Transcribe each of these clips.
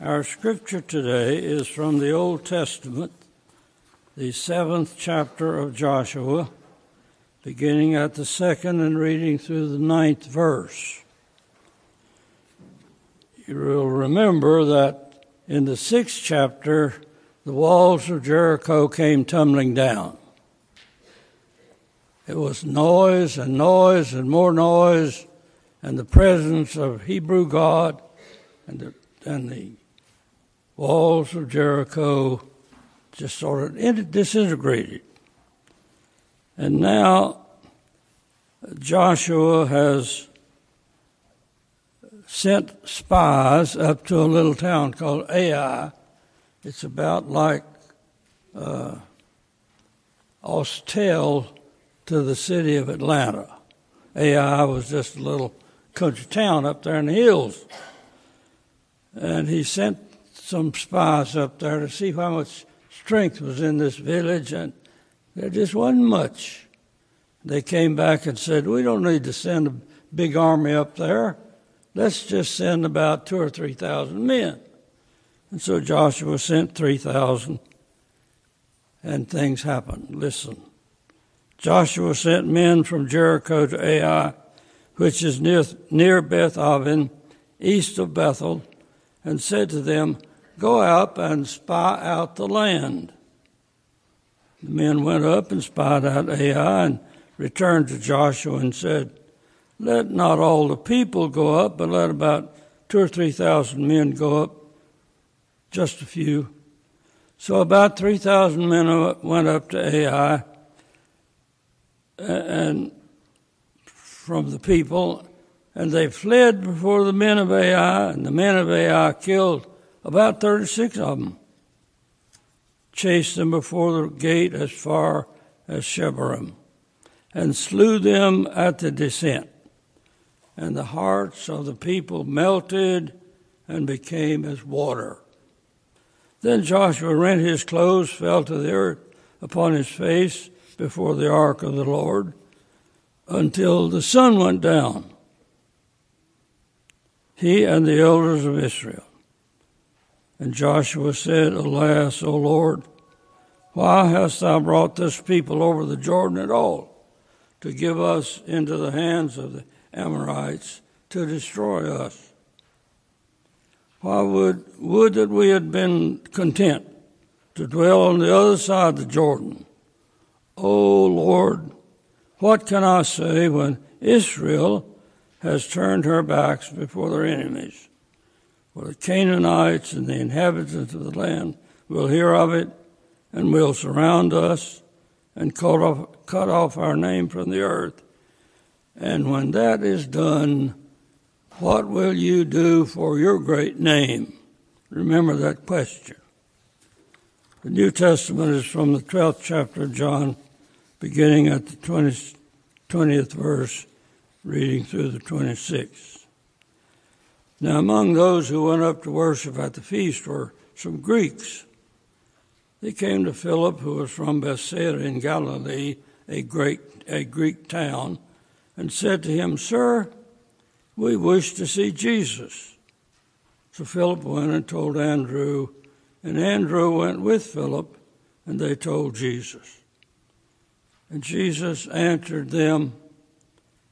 Our scripture today is from the Old Testament, the seventh chapter of Joshua, beginning at the second and reading through the ninth verse. You will remember that in the sixth chapter, the walls of Jericho came tumbling down. It was noise and noise and more noise, and the presence of Hebrew God and the, and the walls of Jericho just sort of disintegrated. And now Joshua has sent spies up to a little town called Ai. It's about like uh, Austell to the city of Atlanta. Ai was just a little country town up there in the hills. And he sent some spies up there to see how much strength was in this village, and there just wasn't much. They came back and said, We don't need to send a big army up there. Let's just send about two or three thousand men. And so Joshua sent 3,000, and things happened. Listen. Joshua sent men from Jericho to Ai, which is near, near Beth Aven, east of Bethel, and said to them, Go up and spy out the land. The men went up and spied out Ai and returned to Joshua and said, Let not all the people go up, but let about two or three thousand men go up, just a few. So about 3,000 men went up to Ai and from the people, and they fled before the men of Ai, and the men of Ai killed about 36 of them, chased them before the gate as far as Shebarim, and slew them at the descent. And the hearts of the people melted and became as water. Then Joshua rent his clothes, fell to the earth upon his face before the ark of the Lord until the sun went down. He and the elders of Israel. And Joshua said, Alas, O Lord, why hast thou brought this people over the Jordan at all, to give us into the hands of the Amorites to destroy us? Why would, would that we had been content to dwell on the other side of the Jordan? O Lord, what can I say when Israel has turned her backs before their enemies? For the Canaanites and the inhabitants of the land will hear of it and will surround us and cut off, cut off our name from the earth. And when that is done, what will you do for your great name? Remember that question. The New Testament is from the 12th chapter of John, beginning at the 20th, 20th verse, reading through the 26th. Now, among those who went up to worship at the feast were some Greeks. They came to Philip, who was from Bethsaida in Galilee, a great a Greek town, and said to him, Sir, we wish to see Jesus. So Philip went and told Andrew, and Andrew went with Philip, and they told Jesus. And Jesus answered them,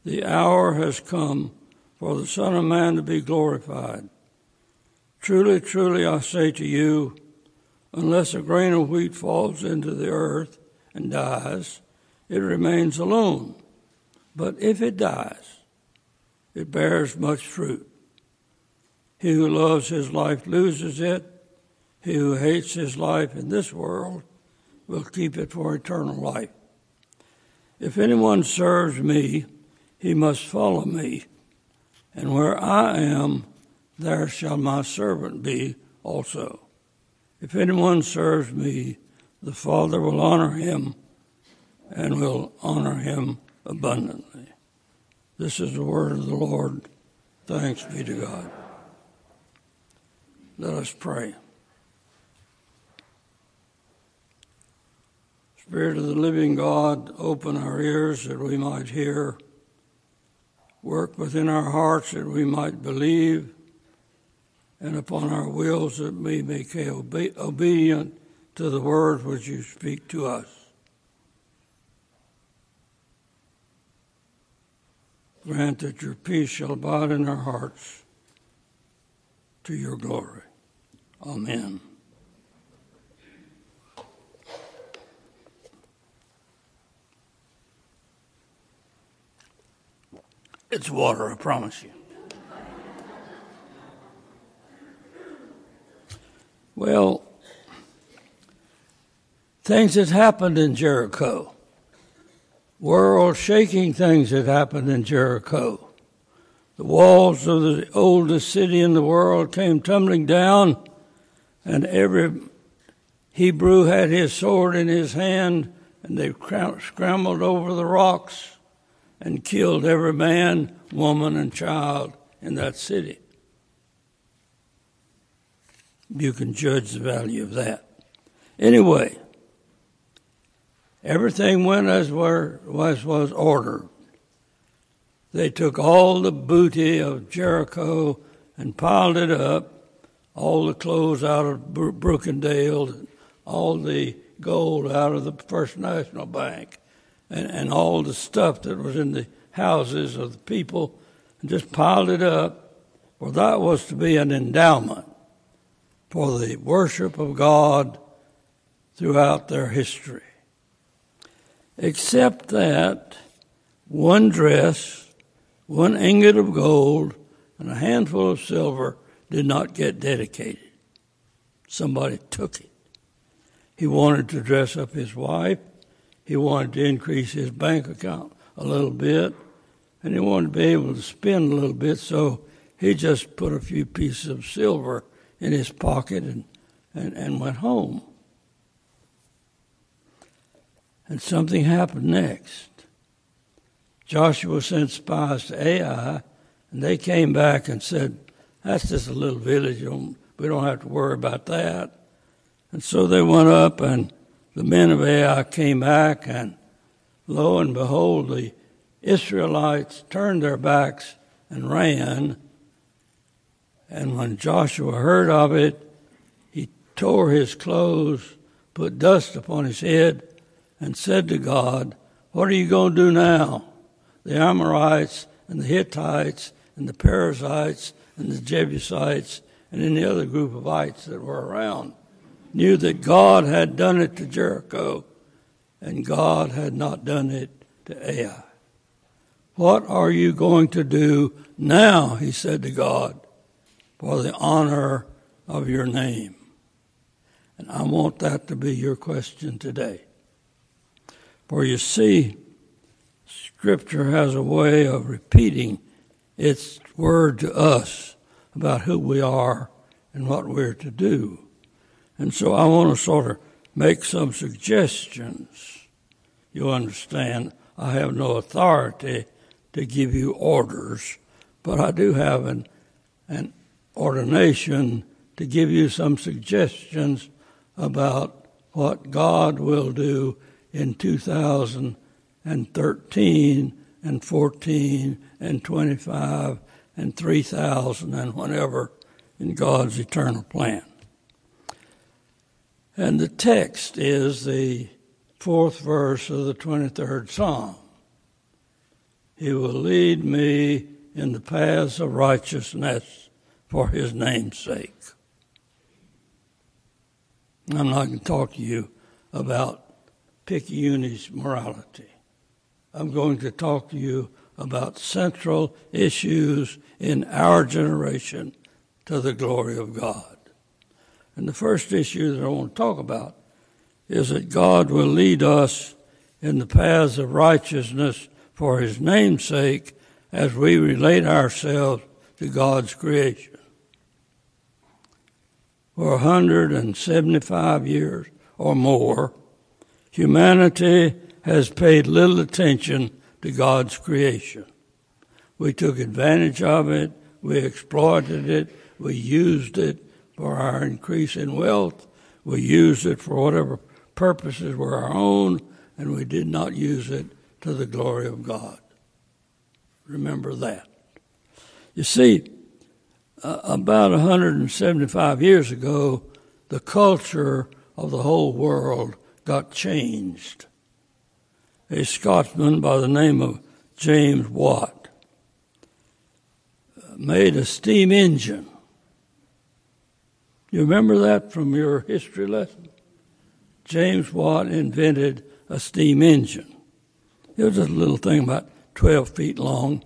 The hour has come for the Son of Man to be glorified. Truly, truly, I say to you, unless a grain of wheat falls into the earth and dies, it remains alone. But if it dies, it bears much fruit. He who loves his life loses it. He who hates his life in this world will keep it for eternal life. If anyone serves me, he must follow me and where I am, there shall my servant be also. If anyone serves me, the Father will honor him and will honor him abundantly. This is the word of the Lord. Thanks be to God. Let us pray. Spirit of the living God, open our ears that we might hear work within our hearts that we might believe, and upon our wills that we may be obedient to the words which you speak to us. Grant that your peace shall abide in our hearts to your glory. Amen. It's water, I promise you. Well, things had happened in Jericho. World shaking things had happened in Jericho. The walls of the oldest city in the world came tumbling down, and every Hebrew had his sword in his hand, and they scrambled over the rocks and killed every man, woman, and child in that city. You can judge the value of that. Anyway, everything went as was, was ordered. They took all the booty of Jericho and piled it up, all the clothes out of Brookendale, all the gold out of the First National Bank, and, and all the stuff that was in the houses of the people, and just piled it up. For that was to be an endowment for the worship of God throughout their history. Except that one dress, one ingot of gold, and a handful of silver did not get dedicated. Somebody took it. He wanted to dress up his wife. He wanted to increase his bank account a little bit. And he wanted to be able to spend a little bit, so he just put a few pieces of silver in his pocket and, and, and went home. And something happened next. Joshua sent spies to Ai, and they came back and said, That's just a little village. We don't have to worry about that. And so they went up, and the men of Ai came back, and lo and behold, the Israelites turned their backs and ran and when Joshua heard of it, he tore his clothes, put dust upon his head, and said to God, What are you going to do now? The Amorites and the Hittites and the Perizzites and the Jebusites and any other group of ites that were around knew that God had done it to Jericho and God had not done it to Ai. What are you going to do now? He said to God for the honor of your name. And I want that to be your question today. For you see, Scripture has a way of repeating its word to us about who we are and what we're to do. And so I want to sort of make some suggestions. You understand, I have no authority to give you orders, but I do have an, an ordination to give you some suggestions about what God will do in 2013 and 14 and 25 and 3000 and whenever in God's eternal plan. And the text is the fourth verse of the 23rd Psalm. He will lead me in the paths of righteousness for his name's sake. I'm not going to talk to you about Picayuni's morality. I'm going to talk to you about central issues in our generation to the glory of God. And the first issue that I want to talk about is that God will lead us in the paths of righteousness for his name's sake as we relate ourselves to God's creation. For 175 years or more, humanity has paid little attention to God's creation. We took advantage of it, we exploited it, we used it for our increase in wealth, we used it for whatever purposes were our own, and we did not use it to the glory of God. Remember that. You see, uh, about 175 years ago, the culture of the whole world got changed. A Scotsman by the name of James Watt made a steam engine. You remember that from your history lesson? James Watt invented a steam engine. It was a little thing about 12 feet long,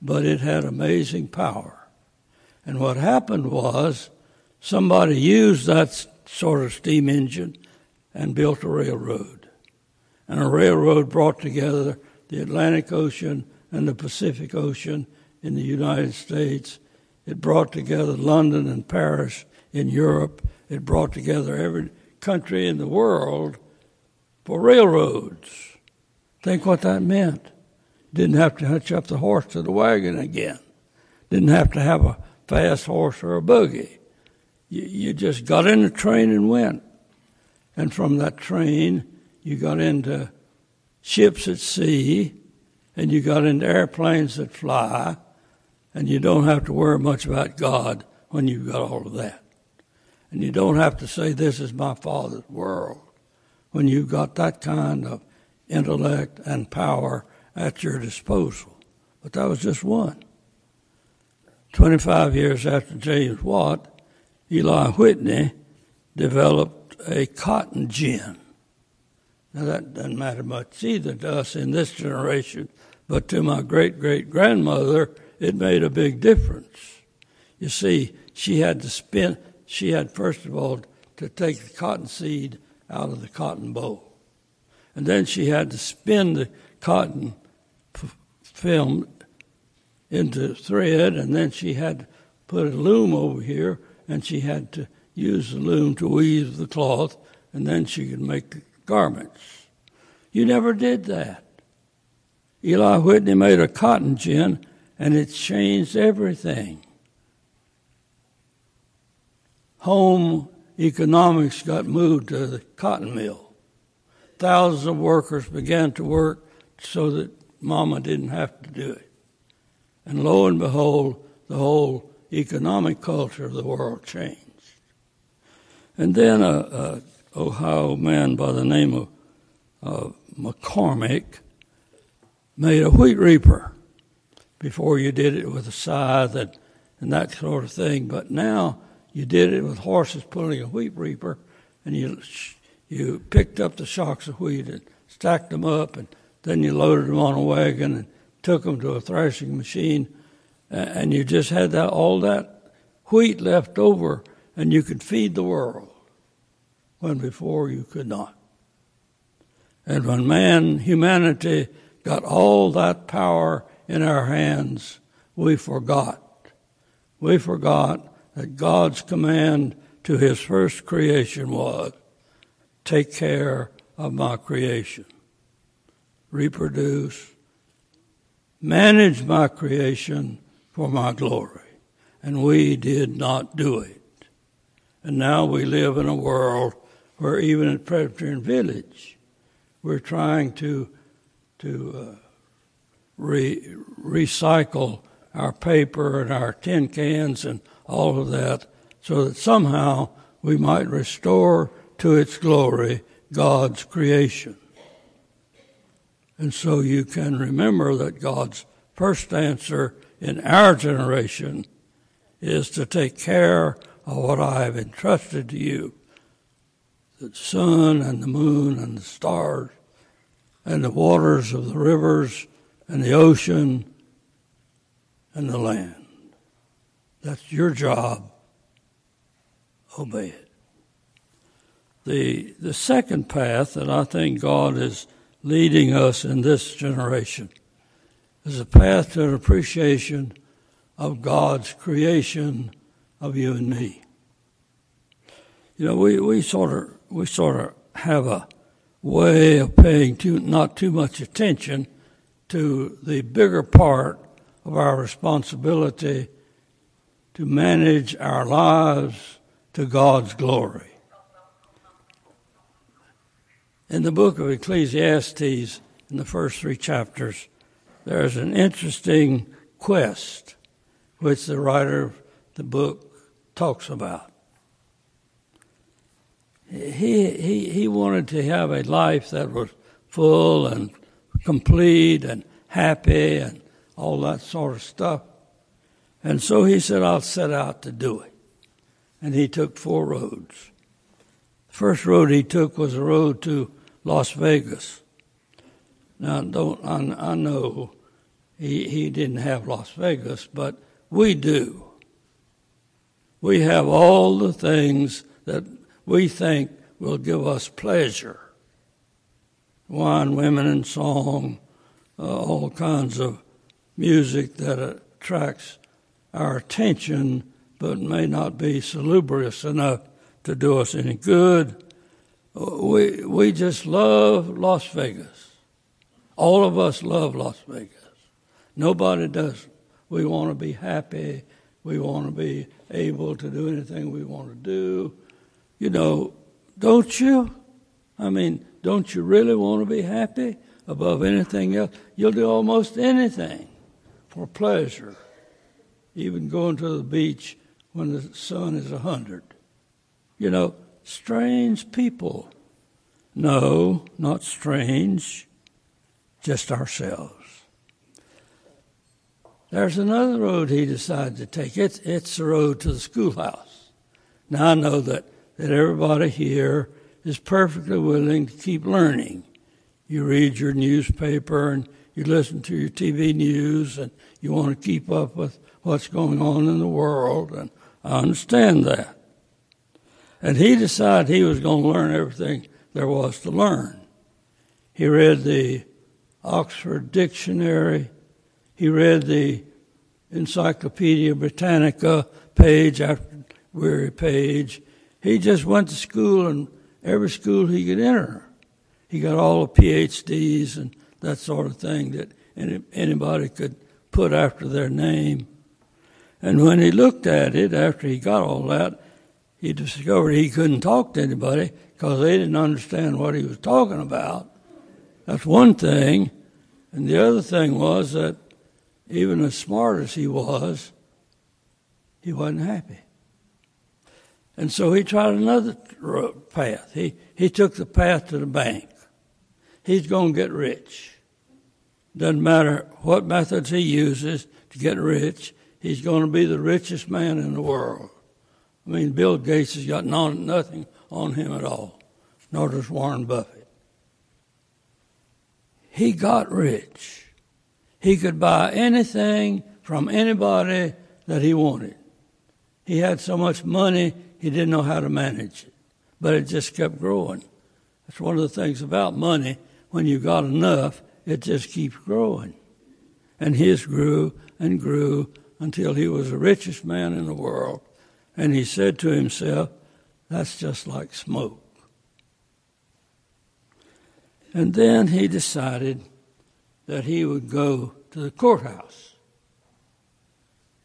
but it had amazing power. And what happened was somebody used that sort of steam engine and built a railroad. And a railroad brought together the Atlantic Ocean and the Pacific Ocean in the United States. It brought together London and Paris in Europe. It brought together every country in the world for railroads. Think what that meant. Didn't have to hitch up the horse to the wagon again. Didn't have to have a fast horse or a buggy. You, you just got in the train and went. And from that train, you got into ships at sea, and you got into airplanes that fly, and you don't have to worry much about God when you've got all of that. And you don't have to say, This is my Father's world, when you've got that kind of intellect and power at your disposal. But that was just one. 25 years after James Watt, Eli Whitney developed a cotton gin. Now, that doesn't matter much either to us in this generation, but to my great great grandmother, it made a big difference. You see, she had to spin, she had, first of all, to take the cotton seed out of the cotton boll. And then she had to spin the cotton f- film into thread, and then she had to put a loom over here, and she had to use the loom to weave the cloth, and then she could make garments. You never did that. Eli Whitney made a cotton gin, and it changed everything home economics got moved to the cotton mill. Thousands of workers began to work so that mama didn't have to do it. And lo and behold, the whole economic culture of the world changed. And then a, a Ohio man by the name of uh, McCormick made a wheat reaper. Before you did it with a scythe and, and that sort of thing, but now you did it with horses pulling a wheat reaper, and you you picked up the shocks of wheat and stacked them up, and then you loaded them on a wagon and took them to a threshing machine, and you just had that all that wheat left over, and you could feed the world when before you could not. And when man, humanity, got all that power in our hands, we forgot. We forgot that God's command to his first creation was take care of my creation, reproduce, manage my creation for my glory. And we did not do it. And now we live in a world where even at Presbyterian Village, we're trying to, to uh, re- recycle our paper and our tin cans and all of that, so that somehow we might restore to its glory God's creation. And so you can remember that God's first answer in our generation is to take care of what I have entrusted to you the sun and the moon and the stars and the waters of the rivers and the ocean and the land. That's your job. Obey it. The, the second path that I think God is leading us in this generation is a path to an appreciation of God's creation of you and me. You know, we, we sort of we sort of have a way of paying too, not too much attention to the bigger part of our responsibility to manage our lives to God's glory. In the book of Ecclesiastes, in the first three chapters, there's an interesting quest which the writer of the book talks about. He, he, he wanted to have a life that was full and complete and happy and all that sort of stuff. And so he said, I'll set out to do it. And he took four roads. The first road he took was a road to Las Vegas. Now, don't I, I know he, he didn't have Las Vegas, but we do. We have all the things that we think will give us pleasure wine, women, and song, uh, all kinds of music that attracts our attention but may not be salubrious enough to do us any good. We, we just love Las Vegas. All of us love Las Vegas. Nobody doesn't. We want to be happy. We want to be able to do anything we want to do. You know, don't you? I mean, don't you really want to be happy above anything else? You'll do almost anything for pleasure, even going to the beach when the sun is a hundred. You know, strange people. No, not strange, just ourselves. There's another road he decided to take. It's, it's the road to the schoolhouse. Now I know that, that everybody here is perfectly willing to keep learning. You read your newspaper and you listen to your TV news and you want to keep up with what's going on in the world, and I understand that. And he decided he was going to learn everything there was to learn. He read the Oxford Dictionary, he read the Encyclopedia Britannica page after weary page. He just went to school and every school he could enter. He got all the PhDs and that sort of thing that anybody could put after their name. And when he looked at it after he got all that, he discovered he couldn't talk to anybody because they didn't understand what he was talking about. That's one thing. And the other thing was that even as smart as he was, he wasn't happy. And so he tried another path. He, he took the path to the bank. He's going to get rich. Doesn't matter what methods he uses to get rich, he's going to be the richest man in the world. I mean, Bill Gates has got nothing on him at all, nor does Warren Buffett. He got rich. He could buy anything from anybody that he wanted. He had so much money, he didn't know how to manage it. But it just kept growing. That's one of the things about money. When you got enough, it just keeps growing. And his grew and grew until he was the richest man in the world. And he said to himself, that's just like smoke. And then he decided that he would go to the courthouse.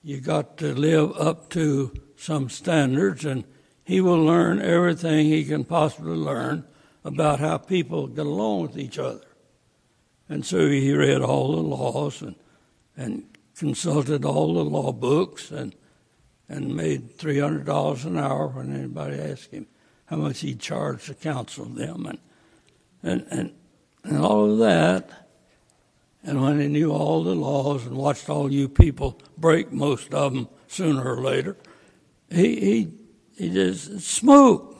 You got to live up to some standards, and he will learn everything he can possibly learn about how people get along with each other. And so he read all the laws and, and consulted all the law books and, and made $300 an hour when anybody asked him how much he charged to counsel them and, and, and, and all of that. And when he knew all the laws and watched all you people break most of them sooner or later, he, he, he just smoke.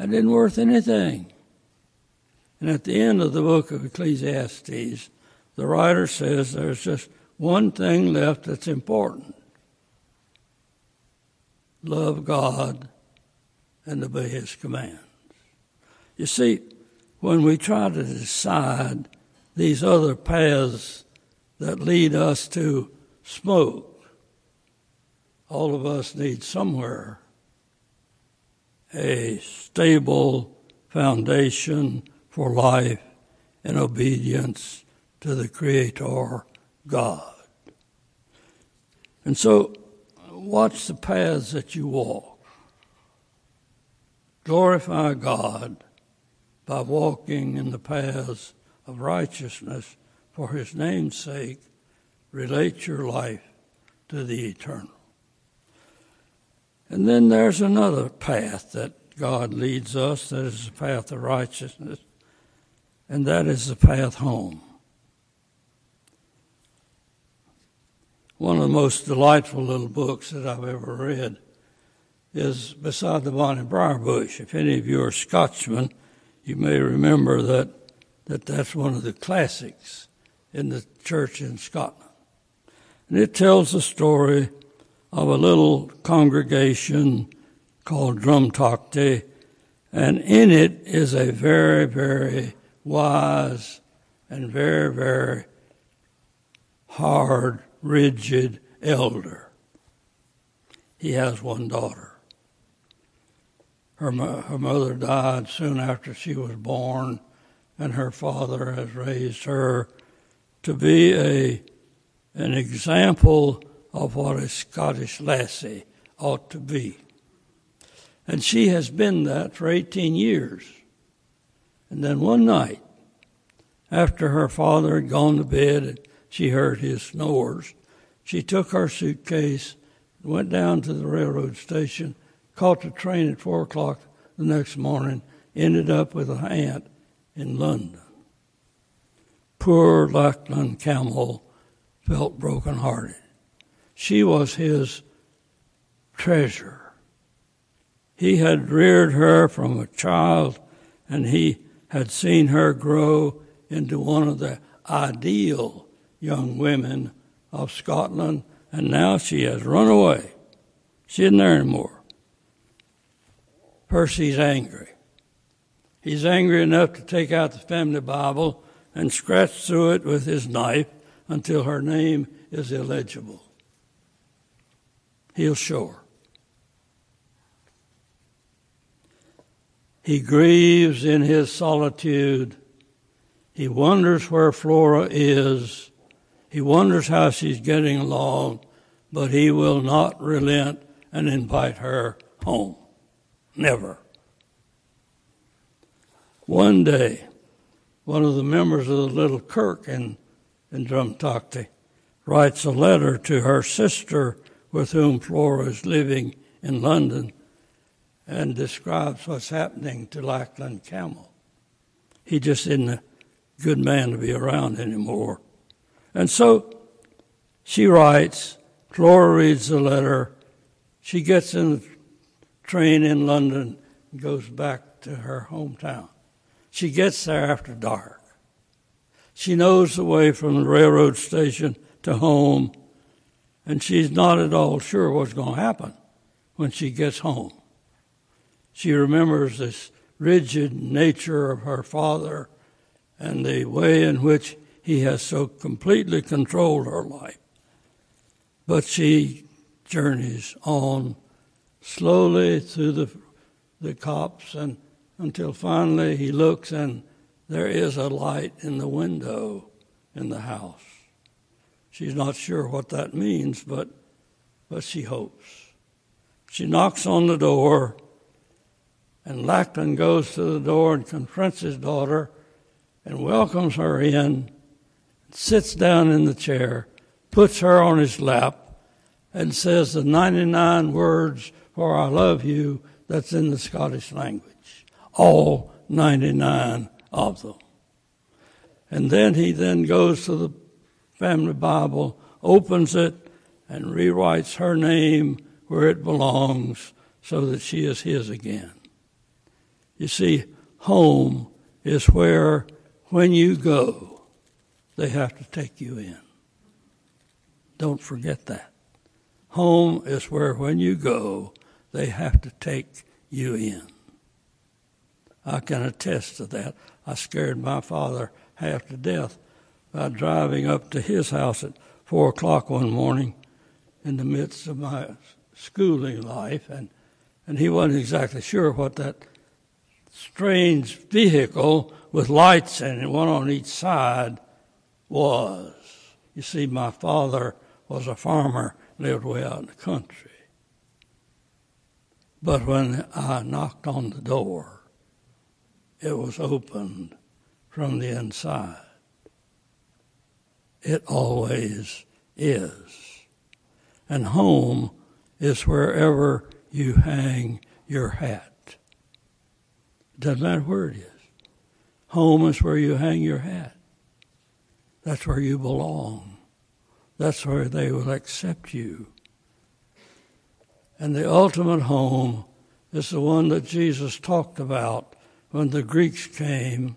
That didn't worth anything. And at the end of the book of Ecclesiastes, the writer says there's just one thing left that's important love God and obey His commands. You see, when we try to decide these other paths that lead us to smoke. All of us need somewhere a stable foundation for life and obedience to the Creator God. And so, watch the paths that you walk. Glorify God by walking in the paths of righteousness for his name's sake, relate your life to the eternal. And then there's another path that God leads us that is the path of righteousness, and that is the path home. One of the most delightful little books that I've ever read is Beside the Bonnie Brier Bush. If any of you are Scotchmen, you may remember that, that that's one of the classics in the church in Scotland. And it tells the story of a little congregation called Drumtochty, and in it is a very, very wise and very, very hard, rigid elder. He has one daughter. Her, her mother died soon after she was born, and her father has raised her to be a, an example of what a Scottish lassie ought to be. And she has been that for 18 years. And then one night, after her father had gone to bed and she heard his snores, she took her suitcase, went down to the railroad station, caught the train at 4 o'clock the next morning, ended up with an aunt in London. Poor Lachlan Campbell felt broken-hearted. She was his treasure. He had reared her from a child, and he had seen her grow into one of the ideal young women of Scotland, and now she has run away. She isn't there anymore. Percy's angry. He's angry enough to take out the family Bible and scratch through it with his knife until her name is illegible he'll show her. He grieves in his solitude. He wonders where Flora is. He wonders how she's getting along, but he will not relent and invite her home. Never. One day, one of the members of the little kirk in, in Drumtochty writes a letter to her sister with whom Flora is living in London and describes what's happening to Lachlan Campbell. He just isn't a good man to be around anymore. And so she writes, Flora reads the letter, she gets in the train in London and goes back to her hometown. She gets there after dark. She knows the way from the railroad station to home and she's not at all sure what's going to happen when she gets home. She remembers this rigid nature of her father and the way in which he has so completely controlled her life. But she journeys on slowly through the, the copse and until finally he looks and there is a light in the window in the house. She's not sure what that means, but, but she hopes. She knocks on the door, and Lachlan goes to the door and confronts his daughter and welcomes her in, sits down in the chair, puts her on his lap, and says the 99 words for I love you that's in the Scottish language. All 99 of them. And then he then goes to the Family Bible, opens it, and rewrites her name where it belongs so that she is his again. You see, home is where, when you go, they have to take you in. Don't forget that. Home is where, when you go, they have to take you in. I can attest to that. I scared my father half to death by driving up to his house at four o'clock one morning in the midst of my schooling life, and, and he wasn't exactly sure what that strange vehicle with lights in it, one on each side, was. You see, my father was a farmer, lived way out in the country. But when I knocked on the door, it was opened from the inside. It always is. And home is wherever you hang your hat. Doesn't matter where it is. Home is where you hang your hat. That's where you belong. That's where they will accept you. And the ultimate home is the one that Jesus talked about when the Greeks came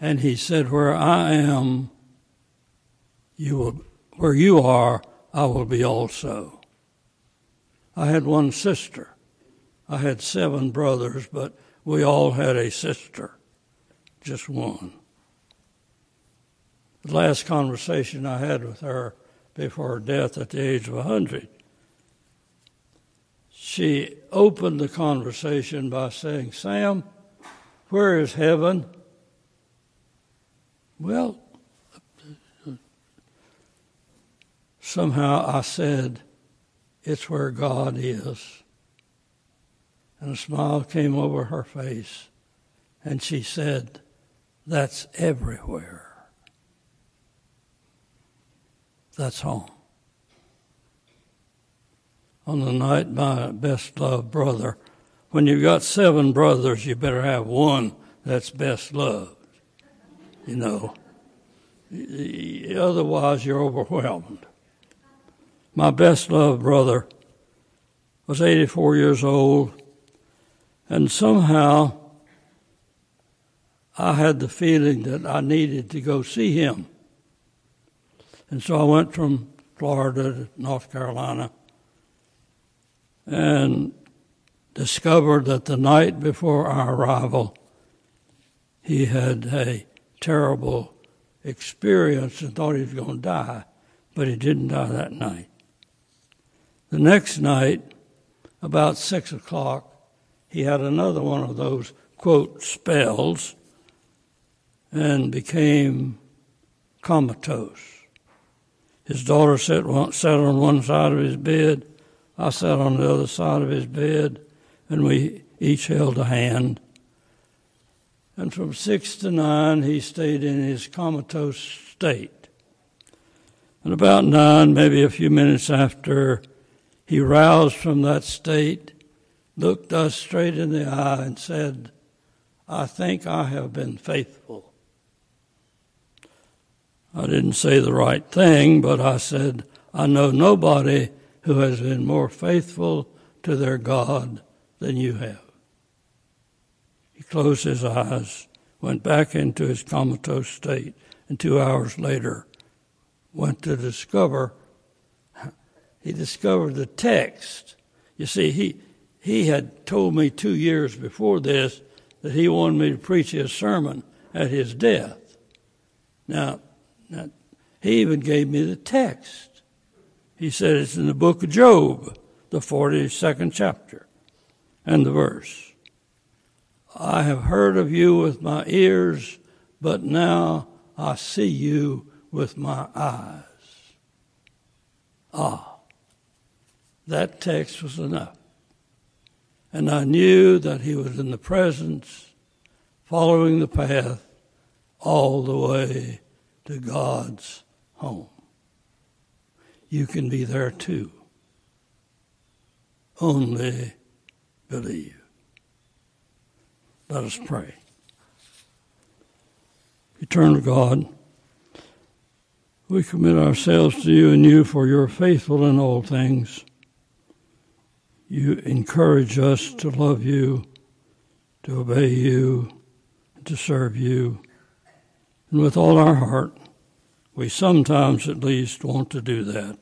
and he said, Where I am, you will, where you are, I will be also. I had one sister. I had seven brothers, but we all had a sister, just one. The last conversation I had with her before her death at the age of 100, she opened the conversation by saying, Sam, where is heaven? Well, somehow I said, It's where God is. And a smile came over her face, and she said, That's everywhere. That's home. On the night my best loved brother, when you've got seven brothers, you better have one that's best loved. You know, otherwise you're overwhelmed. My best loved brother was 84 years old, and somehow I had the feeling that I needed to go see him. And so I went from Florida to North Carolina and discovered that the night before our arrival, he had a terrible experience and thought he was going to die, but he didn't die that night. The next night, about six o'clock, he had another one of those, quote, spells and became comatose. His daughter sat, sat on one side of his bed. I sat on the other side of his bed, and we each held a hand. And from six to nine, he stayed in his comatose state. And about nine, maybe a few minutes after, he roused from that state, looked us straight in the eye, and said, I think I have been faithful. I didn't say the right thing, but I said, I know nobody who has been more faithful to their God than you have. He closed his eyes, went back into his comatose state, and two hours later went to discover, he discovered the text. You see, he, he had told me two years before this that he wanted me to preach his sermon at his death. Now, now, he even gave me the text. He said it's in the book of Job, the 42nd chapter, and the verse. I have heard of you with my ears, but now I see you with my eyes. Ah, that text was enough. And I knew that he was in the presence, following the path all the way to God's home. You can be there too. Only believe. Let us pray. Eternal God, we commit ourselves to you and you for you're faithful in all things. You encourage us to love you, to obey you, to serve you. And with all our heart, we sometimes at least want to do that.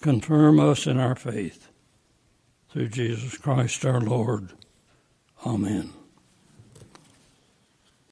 Confirm us in our faith. Through Jesus Christ our Lord. Amen.